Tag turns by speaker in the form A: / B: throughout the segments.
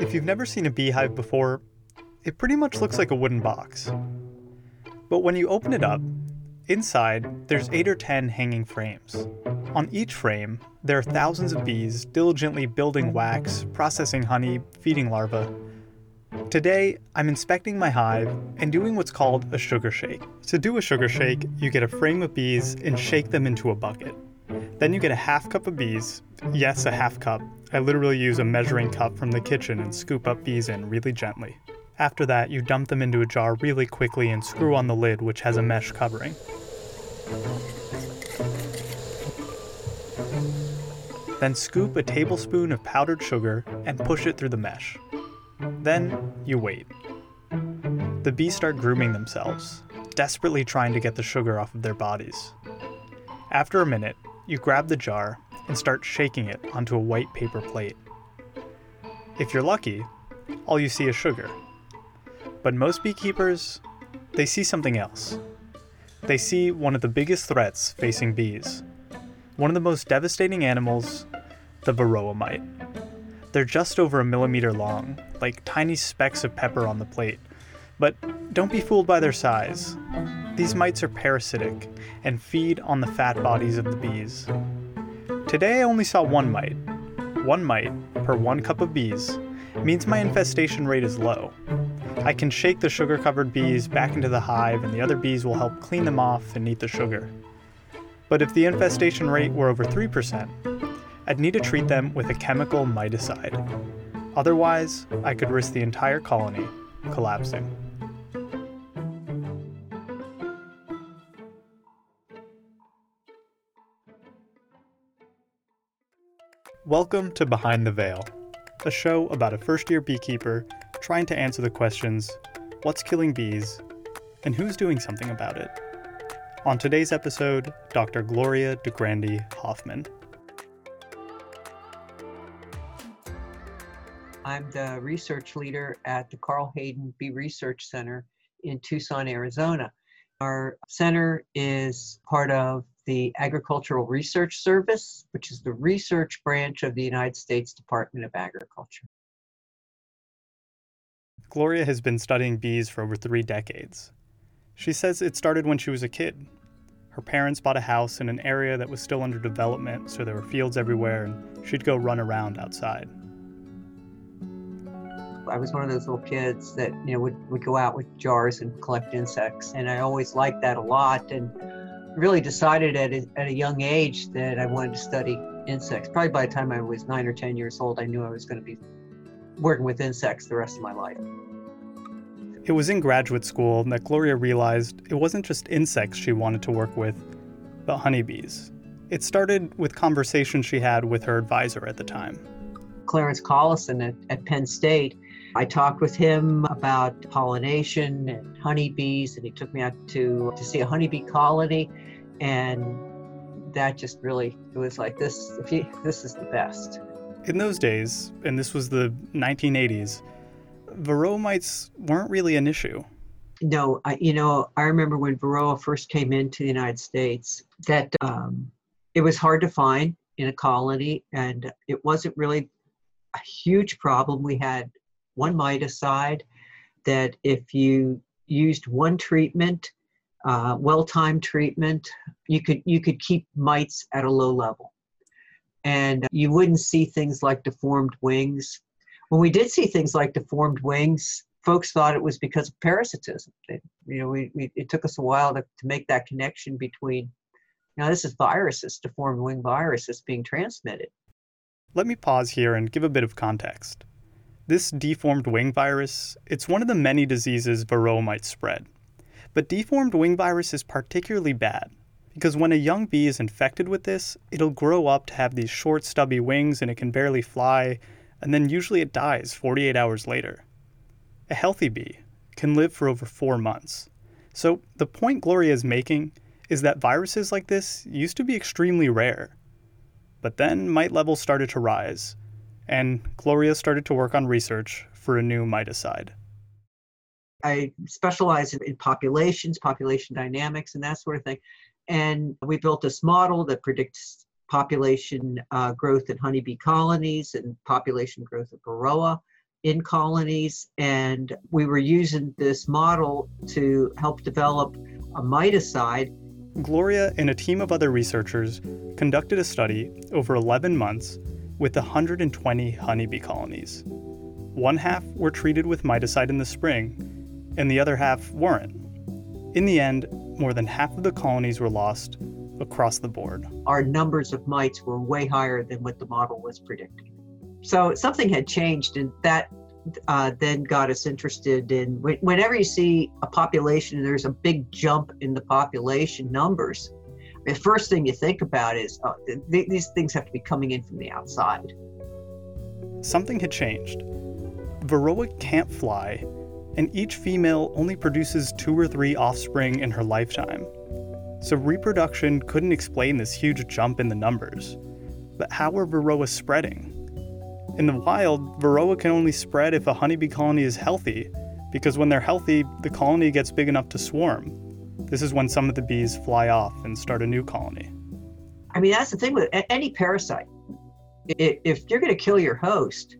A: If you've never seen a beehive before, it pretty much looks like a wooden box. But when you open it up, inside there's 8 or 10 hanging frames. On each frame, there are thousands of bees diligently building wax, processing honey, feeding larvae. Today, I'm inspecting my hive and doing what's called a sugar shake. To do a sugar shake, you get a frame of bees and shake them into a bucket. Then you get a half cup of bees. Yes, a half cup. I literally use a measuring cup from the kitchen and scoop up bees in really gently. After that, you dump them into a jar really quickly and screw on the lid, which has a mesh covering. Then scoop a tablespoon of powdered sugar and push it through the mesh. Then you wait. The bees start grooming themselves, desperately trying to get the sugar off of their bodies. After a minute, you grab the jar and start shaking it onto a white paper plate. If you're lucky, all you see is sugar. But most beekeepers, they see something else. They see one of the biggest threats facing bees. One of the most devastating animals, the varroa mite. They're just over a millimeter long, like tiny specks of pepper on the plate. But don't be fooled by their size. These mites are parasitic and feed on the fat bodies of the bees. Today I only saw one mite. One mite per one cup of bees means my infestation rate is low. I can shake the sugar covered bees back into the hive, and the other bees will help clean them off and eat the sugar. But if the infestation rate were over 3%, I'd need to treat them with a chemical miticide. Otherwise, I could risk the entire colony collapsing. Welcome to Behind the Veil, a show about a first year beekeeper trying to answer the questions what's killing bees and who's doing something about it. On today's episode, Dr. Gloria DeGrandi Hoffman.
B: I'm the research leader at the Carl Hayden Bee Research Center in Tucson, Arizona. Our center is part of the Agricultural Research Service, which is the research branch of the United States Department of Agriculture.
A: Gloria has been studying bees for over three decades. She says it started when she was a kid. Her parents bought a house in an area that was still under development, so there were fields everywhere, and she'd go run around outside.
B: I was one of those little kids that you know would, would go out with jars and collect insects, and I always liked that a lot. And really decided at a, at a young age that I wanted to study insects. Probably by the time I was nine or 10 years old, I knew I was going to be working with insects the rest of my life.
A: It was in graduate school that Gloria realized it wasn't just insects she wanted to work with, but honeybees. It started with conversations she had with her advisor at the time.
B: Clarence Collison at, at Penn State. I talked with him about pollination and honeybees, and he took me out to, to see a honeybee colony. And that just really, it was like, this, you, this is the best.
A: In those days, and this was the 1980s, varroa mites weren't really an issue.
B: No, I, you know, I remember when varroa first came into the United States that um, it was hard to find in a colony, and it wasn't really a huge problem. We had one miticide that if you used one treatment, uh, well-timed treatment, you could you could keep mites at a low level, and you wouldn't see things like deformed wings. When we did see things like deformed wings, folks thought it was because of parasitism. They, you know, we, we, it took us a while to, to make that connection between, now this is viruses, deformed wing virus viruses being transmitted.
A: Let me pause here and give a bit of context. This deformed wing virus, it's one of the many diseases Varroa might spread. But deformed wing virus is particularly bad because when a young bee is infected with this, it'll grow up to have these short, stubby wings and it can barely fly, and then usually it dies 48 hours later. A healthy bee can live for over four months. So the point Gloria is making is that viruses like this used to be extremely rare. But then mite levels started to rise, and Gloria started to work on research for a new miticide.
B: I specialize in, populations, population dynamics, and that sort of thing. And we built this model that predicts population uh, growth in honeybee colonies and population growth of varroa in colonies, and we were using this model to help develop a miticide.
A: Gloria and a team of other researchers conducted a study over 11 months with 120 honeybee colonies. One half were treated with miticide in the spring, and the other half weren't. In the end, more than half of the colonies were lost across the board.
B: Our numbers of mites were way higher than what the model was predicting. So something had changed, and that uh, then got us interested in whenever you see a population there's a big jump in the population numbers, the first thing you think about is oh, th- these things have to be coming in from the outside.
A: Something had changed. Varroa can't fly, and each female only produces two or three offspring in her lifetime. So reproduction couldn't explain this huge jump in the numbers. But how are Varroa spreading? In the wild, Varroa can only spread if a honeybee colony is healthy, because when they're healthy, the colony gets big enough to swarm. This is when some of the bees fly off and start a new colony.
B: I mean, that's the thing with any parasite. If you're going to kill your host,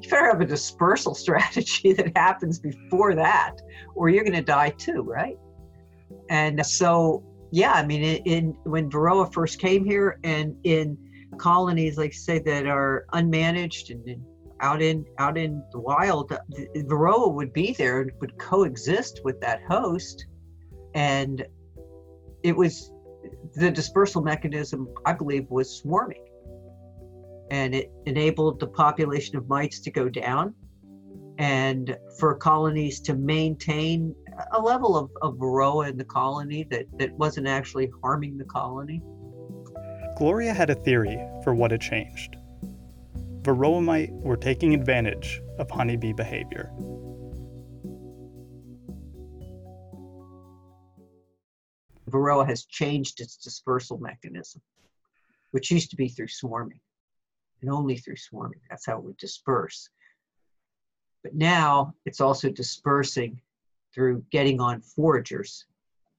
B: you better have a dispersal strategy that happens before that, or you're going to die too, right? And so, yeah, I mean, in, when Varroa first came here, and in colonies, like say that are unmanaged and out in out in the wild, the, Varroa would be there and would coexist with that host, and it was the dispersal mechanism. I believe was swarming and it enabled the population of mites to go down and for colonies to maintain a level of, of varroa in the colony that, that wasn't actually harming the colony.
A: Gloria had a theory for what had changed. Varroa mite were taking advantage of honeybee behavior.
B: Varroa has changed its dispersal mechanism, which used to be through swarming and only through swarming. That's how it would disperse. But now it's also dispersing through getting on foragers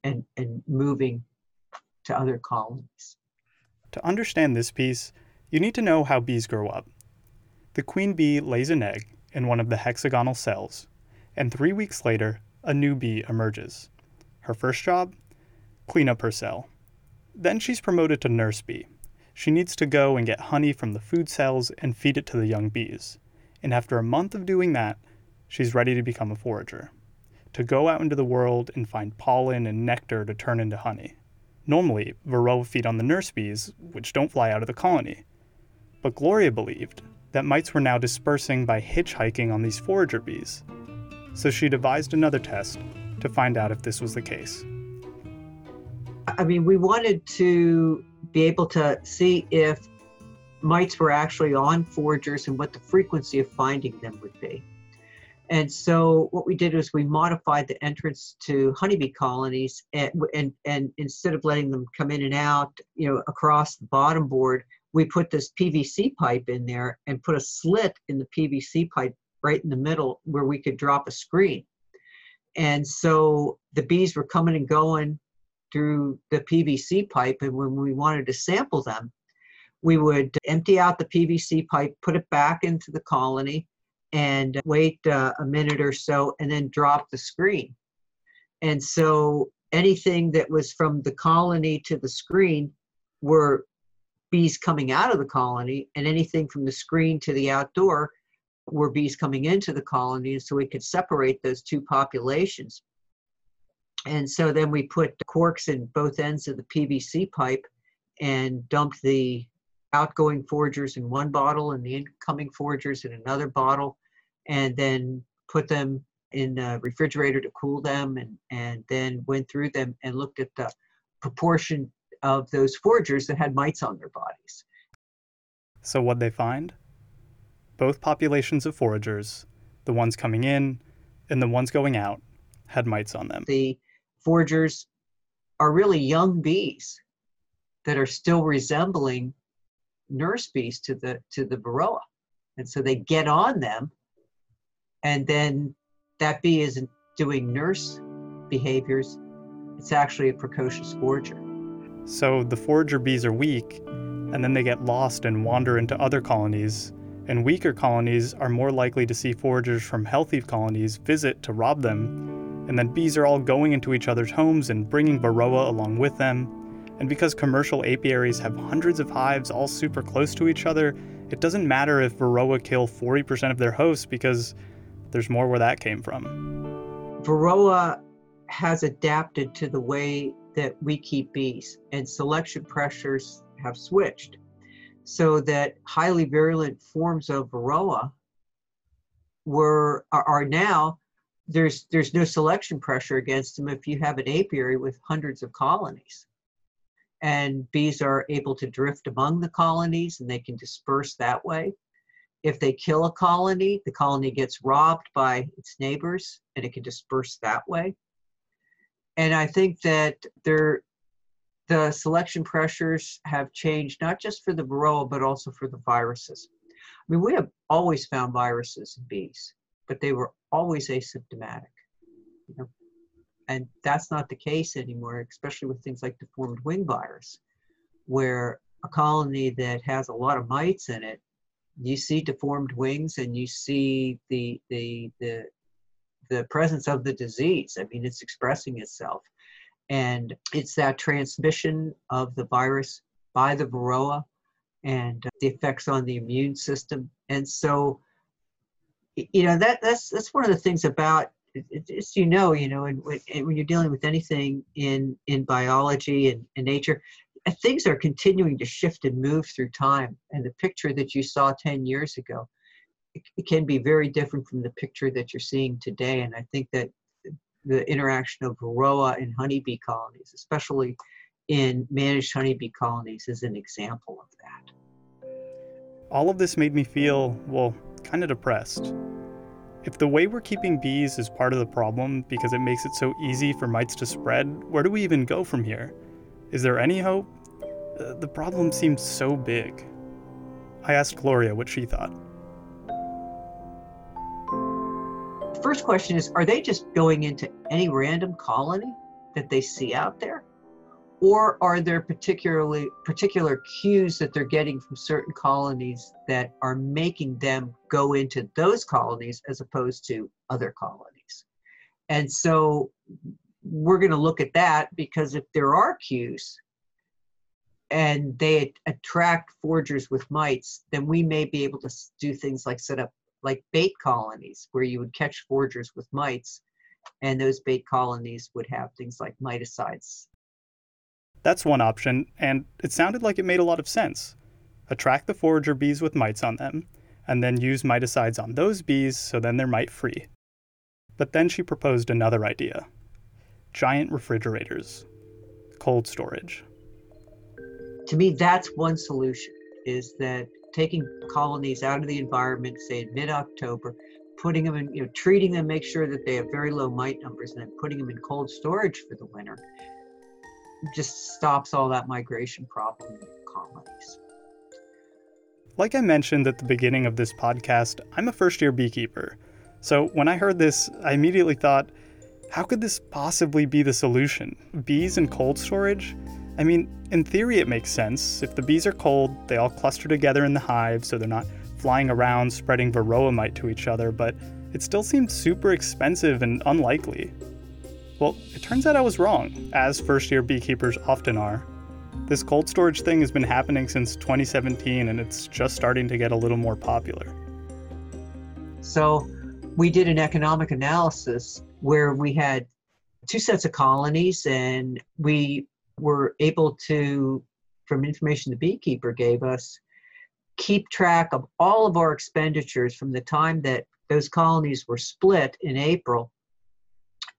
B: and, and moving to other colonies.
A: To understand this piece, you need to know how bees grow up. The queen bee lays an egg in one of the hexagonal cells, and three weeks later, a new bee emerges. Her first job? Clean up her cell. Then she's promoted to nurse bee, she needs to go and get honey from the food cells and feed it to the young bees. And after a month of doing that, she's ready to become a forager, to go out into the world and find pollen and nectar to turn into honey. Normally, Varroa feed on the nurse bees, which don't fly out of the colony. But Gloria believed that mites were now dispersing by hitchhiking on these forager bees. So she devised another test to find out if this was the case.
B: I mean, we wanted to be able to see if mites were actually on foragers and what the frequency of finding them would be. And so what we did was we modified the entrance to honeybee colonies and, and, and instead of letting them come in and out, you know, across the bottom board, we put this PVC pipe in there and put a slit in the PVC pipe right in the middle where we could drop a screen. And so the bees were coming and going through the PVC pipe, and when we wanted to sample them, we would empty out the PVC pipe, put it back into the colony, and wait uh, a minute or so, and then drop the screen. And so anything that was from the colony to the screen were bees coming out of the colony, and anything from the screen to the outdoor were bees coming into the colony, And so we could separate those two populations. And so then we put corks in both ends of the PVC pipe and dumped the outgoing foragers in one bottle and the incoming foragers in another bottle, and then put them in a refrigerator to cool them, and, and then went through them and looked at the proportion of those foragers that had mites on their bodies.
A: So, what they find? Both populations of foragers, the ones coming in and the ones going out, had mites on them.
B: The foragers are really young bees that are still resembling nurse bees to the to the varroa and so they get on them and then that bee isn't doing nurse behaviors it's actually a precocious forager
A: so the forager bees are weak and then they get lost and wander into other colonies and weaker colonies are more likely to see foragers from healthy colonies visit to rob them, and then bees are all going into each other's homes and bringing varroa along with them. And because commercial apiaries have hundreds of hives all super close to each other, it doesn't matter if varroa kill 40% of their hosts because there's more where that came from.
B: Varroa has adapted to the way that we keep bees, and selection pressures have switched. So that highly virulent forms of varroa were are, are, now there's there's no selection pressure against them if you have an apiary with hundreds of colonies. And bees are able to drift among the colonies and they can disperse that way. If they kill a colony the colony gets robbed by its neighbors and it can disperse that way and i think that there the selection pressures have changed not just for the varroa but also for the viruses. I mean, we have always found viruses in bees, but they were always asymptomatic. You know? And that's not the case anymore, especially with things like deformed wing virus, where a colony that has a lot of mites in it, you see deformed wings and you see the the the the presence of the disease. I mean, it's expressing itself. And it's that transmission of the virus by the varroa and the effects on the immune system. And so, you know, that that's that's one of the things about it's you know, you know, and when, when you're dealing with anything in in biology and, and nature, uh, things are continuing to shift and move through time. And the picture that you saw 10 years ago, it, can be very different from the picture that you're seeing today. And I think that the interaction of varroa and honeybee colonies, especially in managed honeybee colonies, is an example of that.
A: All of this made me feel, well, kind of depressed. If the way we're keeping bees is part of the problem because it makes it so easy for mites to spread, where do we even go from here? Is there any hope? Uh, the problem seems so big. I asked Gloria what she thought.
B: First question is Are they just going into any random colony that they see out there? Or are there particularly particular cues that they're getting from certain colonies that are making them go into those colonies as opposed to other colonies? And so we're going to look at that because if there are cues and they attract foragers with mites, then we may be able to do things like set up like bait colonies where you would catch foragers with mites and those bait colonies would have things like miticides.
A: That's one option, and it sounded like it made a lot of sense. Attract the forager bees with mites on them, and then use miticides on those bees so then they're mite free. But then she proposed another idea giant refrigerators, cold storage.
B: To me, that's one solution is that taking colonies out of the environment, say in mid-October, putting them in, you know, treating them, make sure that they have very low mite numbers, and then putting them in cold storage for the winter, just stops all that migration problem in colonies.
A: Like I mentioned at the beginning of this podcast, I'm a first year beekeeper. So when I heard this, I immediately thought, how could this possibly be the solution? Bees in cold storage? I mean, in theory, it makes sense. If the bees are cold, they all cluster together in the hive so they're not flying around spreading varroa mite to each other, but it still seemed super expensive and unlikely. Well, it turns out I was wrong, as first year beekeepers often are. This cold storage thing has been happening since 2017 and it's just starting to get a little more popular.
B: So, we did an economic analysis where we had two sets of colonies and we were able to, from information the beekeeper gave us, keep track of all of our expenditures from the time that those colonies were split in April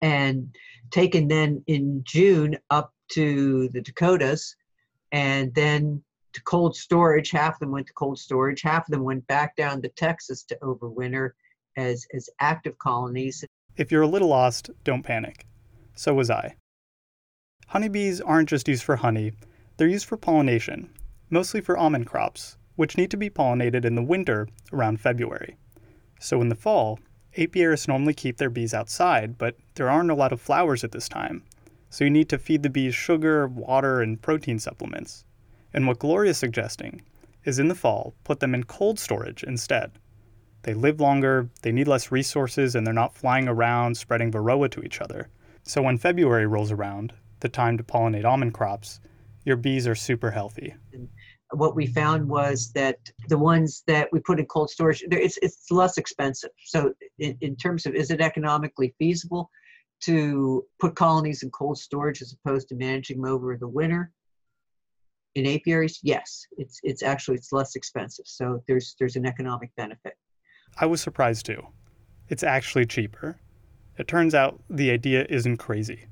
B: and taken then in June up to the Dakotas and then to cold storage. Half of them went to cold storage, half of them went back down to Texas to overwinter as, as active colonies.
A: If you're a little lost, don't panic. So was I. Honeybees aren't just used for honey, they're used for pollination, mostly for almond crops, which need to be pollinated in the winter around February. So in the fall, apiarists normally keep their bees outside, but there aren't a lot of flowers at this time, so you need to feed the bees sugar, water, and protein supplements. And what Gloria is suggesting is in the fall, put them in cold storage instead. They live longer, they need less resources, and they're not flying around spreading varroa to each other. So when February rolls around, the time to pollinate almond crops, your bees are super healthy.
B: What we found was that the ones that we put in cold storage, it's, it's less expensive. So in, in terms of is it economically feasible to put colonies in cold storage as opposed to managing them over the winter? In apiaries, yes, it's it's actually it's less expensive. So there's there's an economic benefit.
A: I was surprised too. It's actually cheaper. It turns out the idea isn't crazy.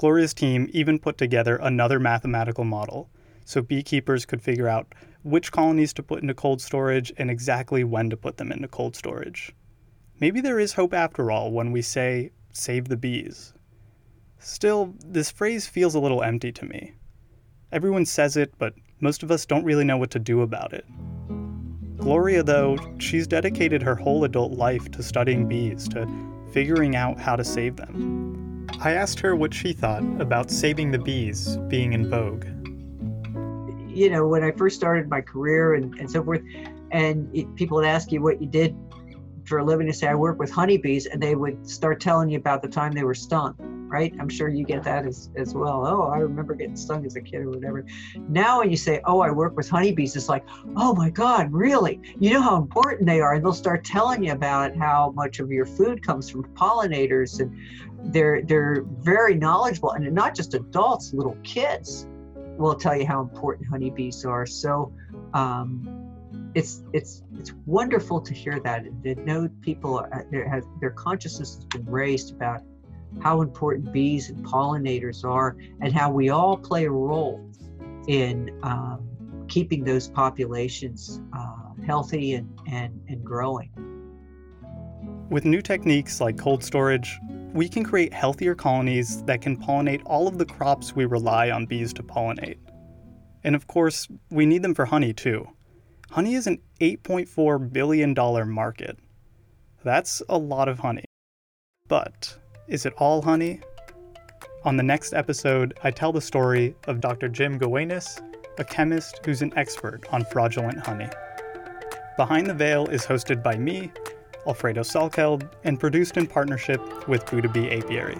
A: Gloria's team even put together another mathematical model so beekeepers could figure out which colonies to put into cold storage and exactly when to put them into cold storage. Maybe there is hope after all when we say, save the bees. Still, this phrase feels a little empty to me. Everyone says it, but most of us don't really know what to do about it. Gloria, though, she's dedicated her whole adult life to studying bees, to figuring out how to save them. I asked her what she thought about saving the bees being in vogue.
B: You know, when I first started my career and, and so forth, and it, people would ask you what you did for a living to say, I work with honeybees, and they would start telling you about the time they were stung right? I'm sure you get that as, as well. Oh, I remember getting stung as a kid or whatever. Now, when you say, oh, I work with honeybees, it's like, oh my God, really? You know how important they are. And they'll start telling you about how much of your food comes from pollinators. And they're, they're very knowledgeable. And not just adults, little kids will tell you how important honeybees are. So, um, it's it's it's wonderful to hear that and that know people are, their their consciousness has been raised about how important bees and pollinators are, and how we all play a role in um, keeping those populations uh, healthy and, and, and growing.
A: With new techniques like cold storage, we can create healthier colonies that can pollinate all of the crops we rely on bees to pollinate. And of course, we need them for honey too. Honey is an $8.4 billion market. That's a lot of honey. But is it all honey? On the next episode, I tell the story of Dr. Jim Gowanis, a chemist who's an expert on fraudulent honey. Behind the Veil is hosted by me, Alfredo Salkeld, and produced in partnership with Buddha Bee Apiary.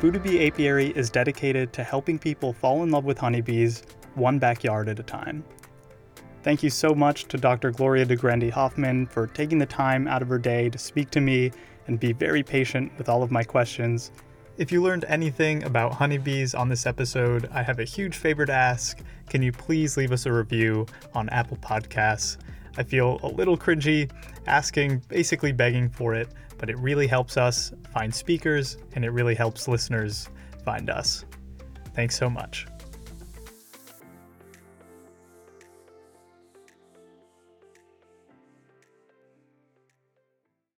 A: Buddha Bee Apiary is dedicated to helping people fall in love with honeybees one backyard at a time. Thank you so much to Dr. Gloria DeGrandi Hoffman for taking the time out of her day to speak to me and be very patient with all of my questions. If you learned anything about honeybees on this episode, I have a huge favor to ask. Can you please leave us a review on Apple Podcasts? I feel a little cringy asking, basically begging for it, but it really helps us find speakers and it really helps listeners find us. Thanks so much.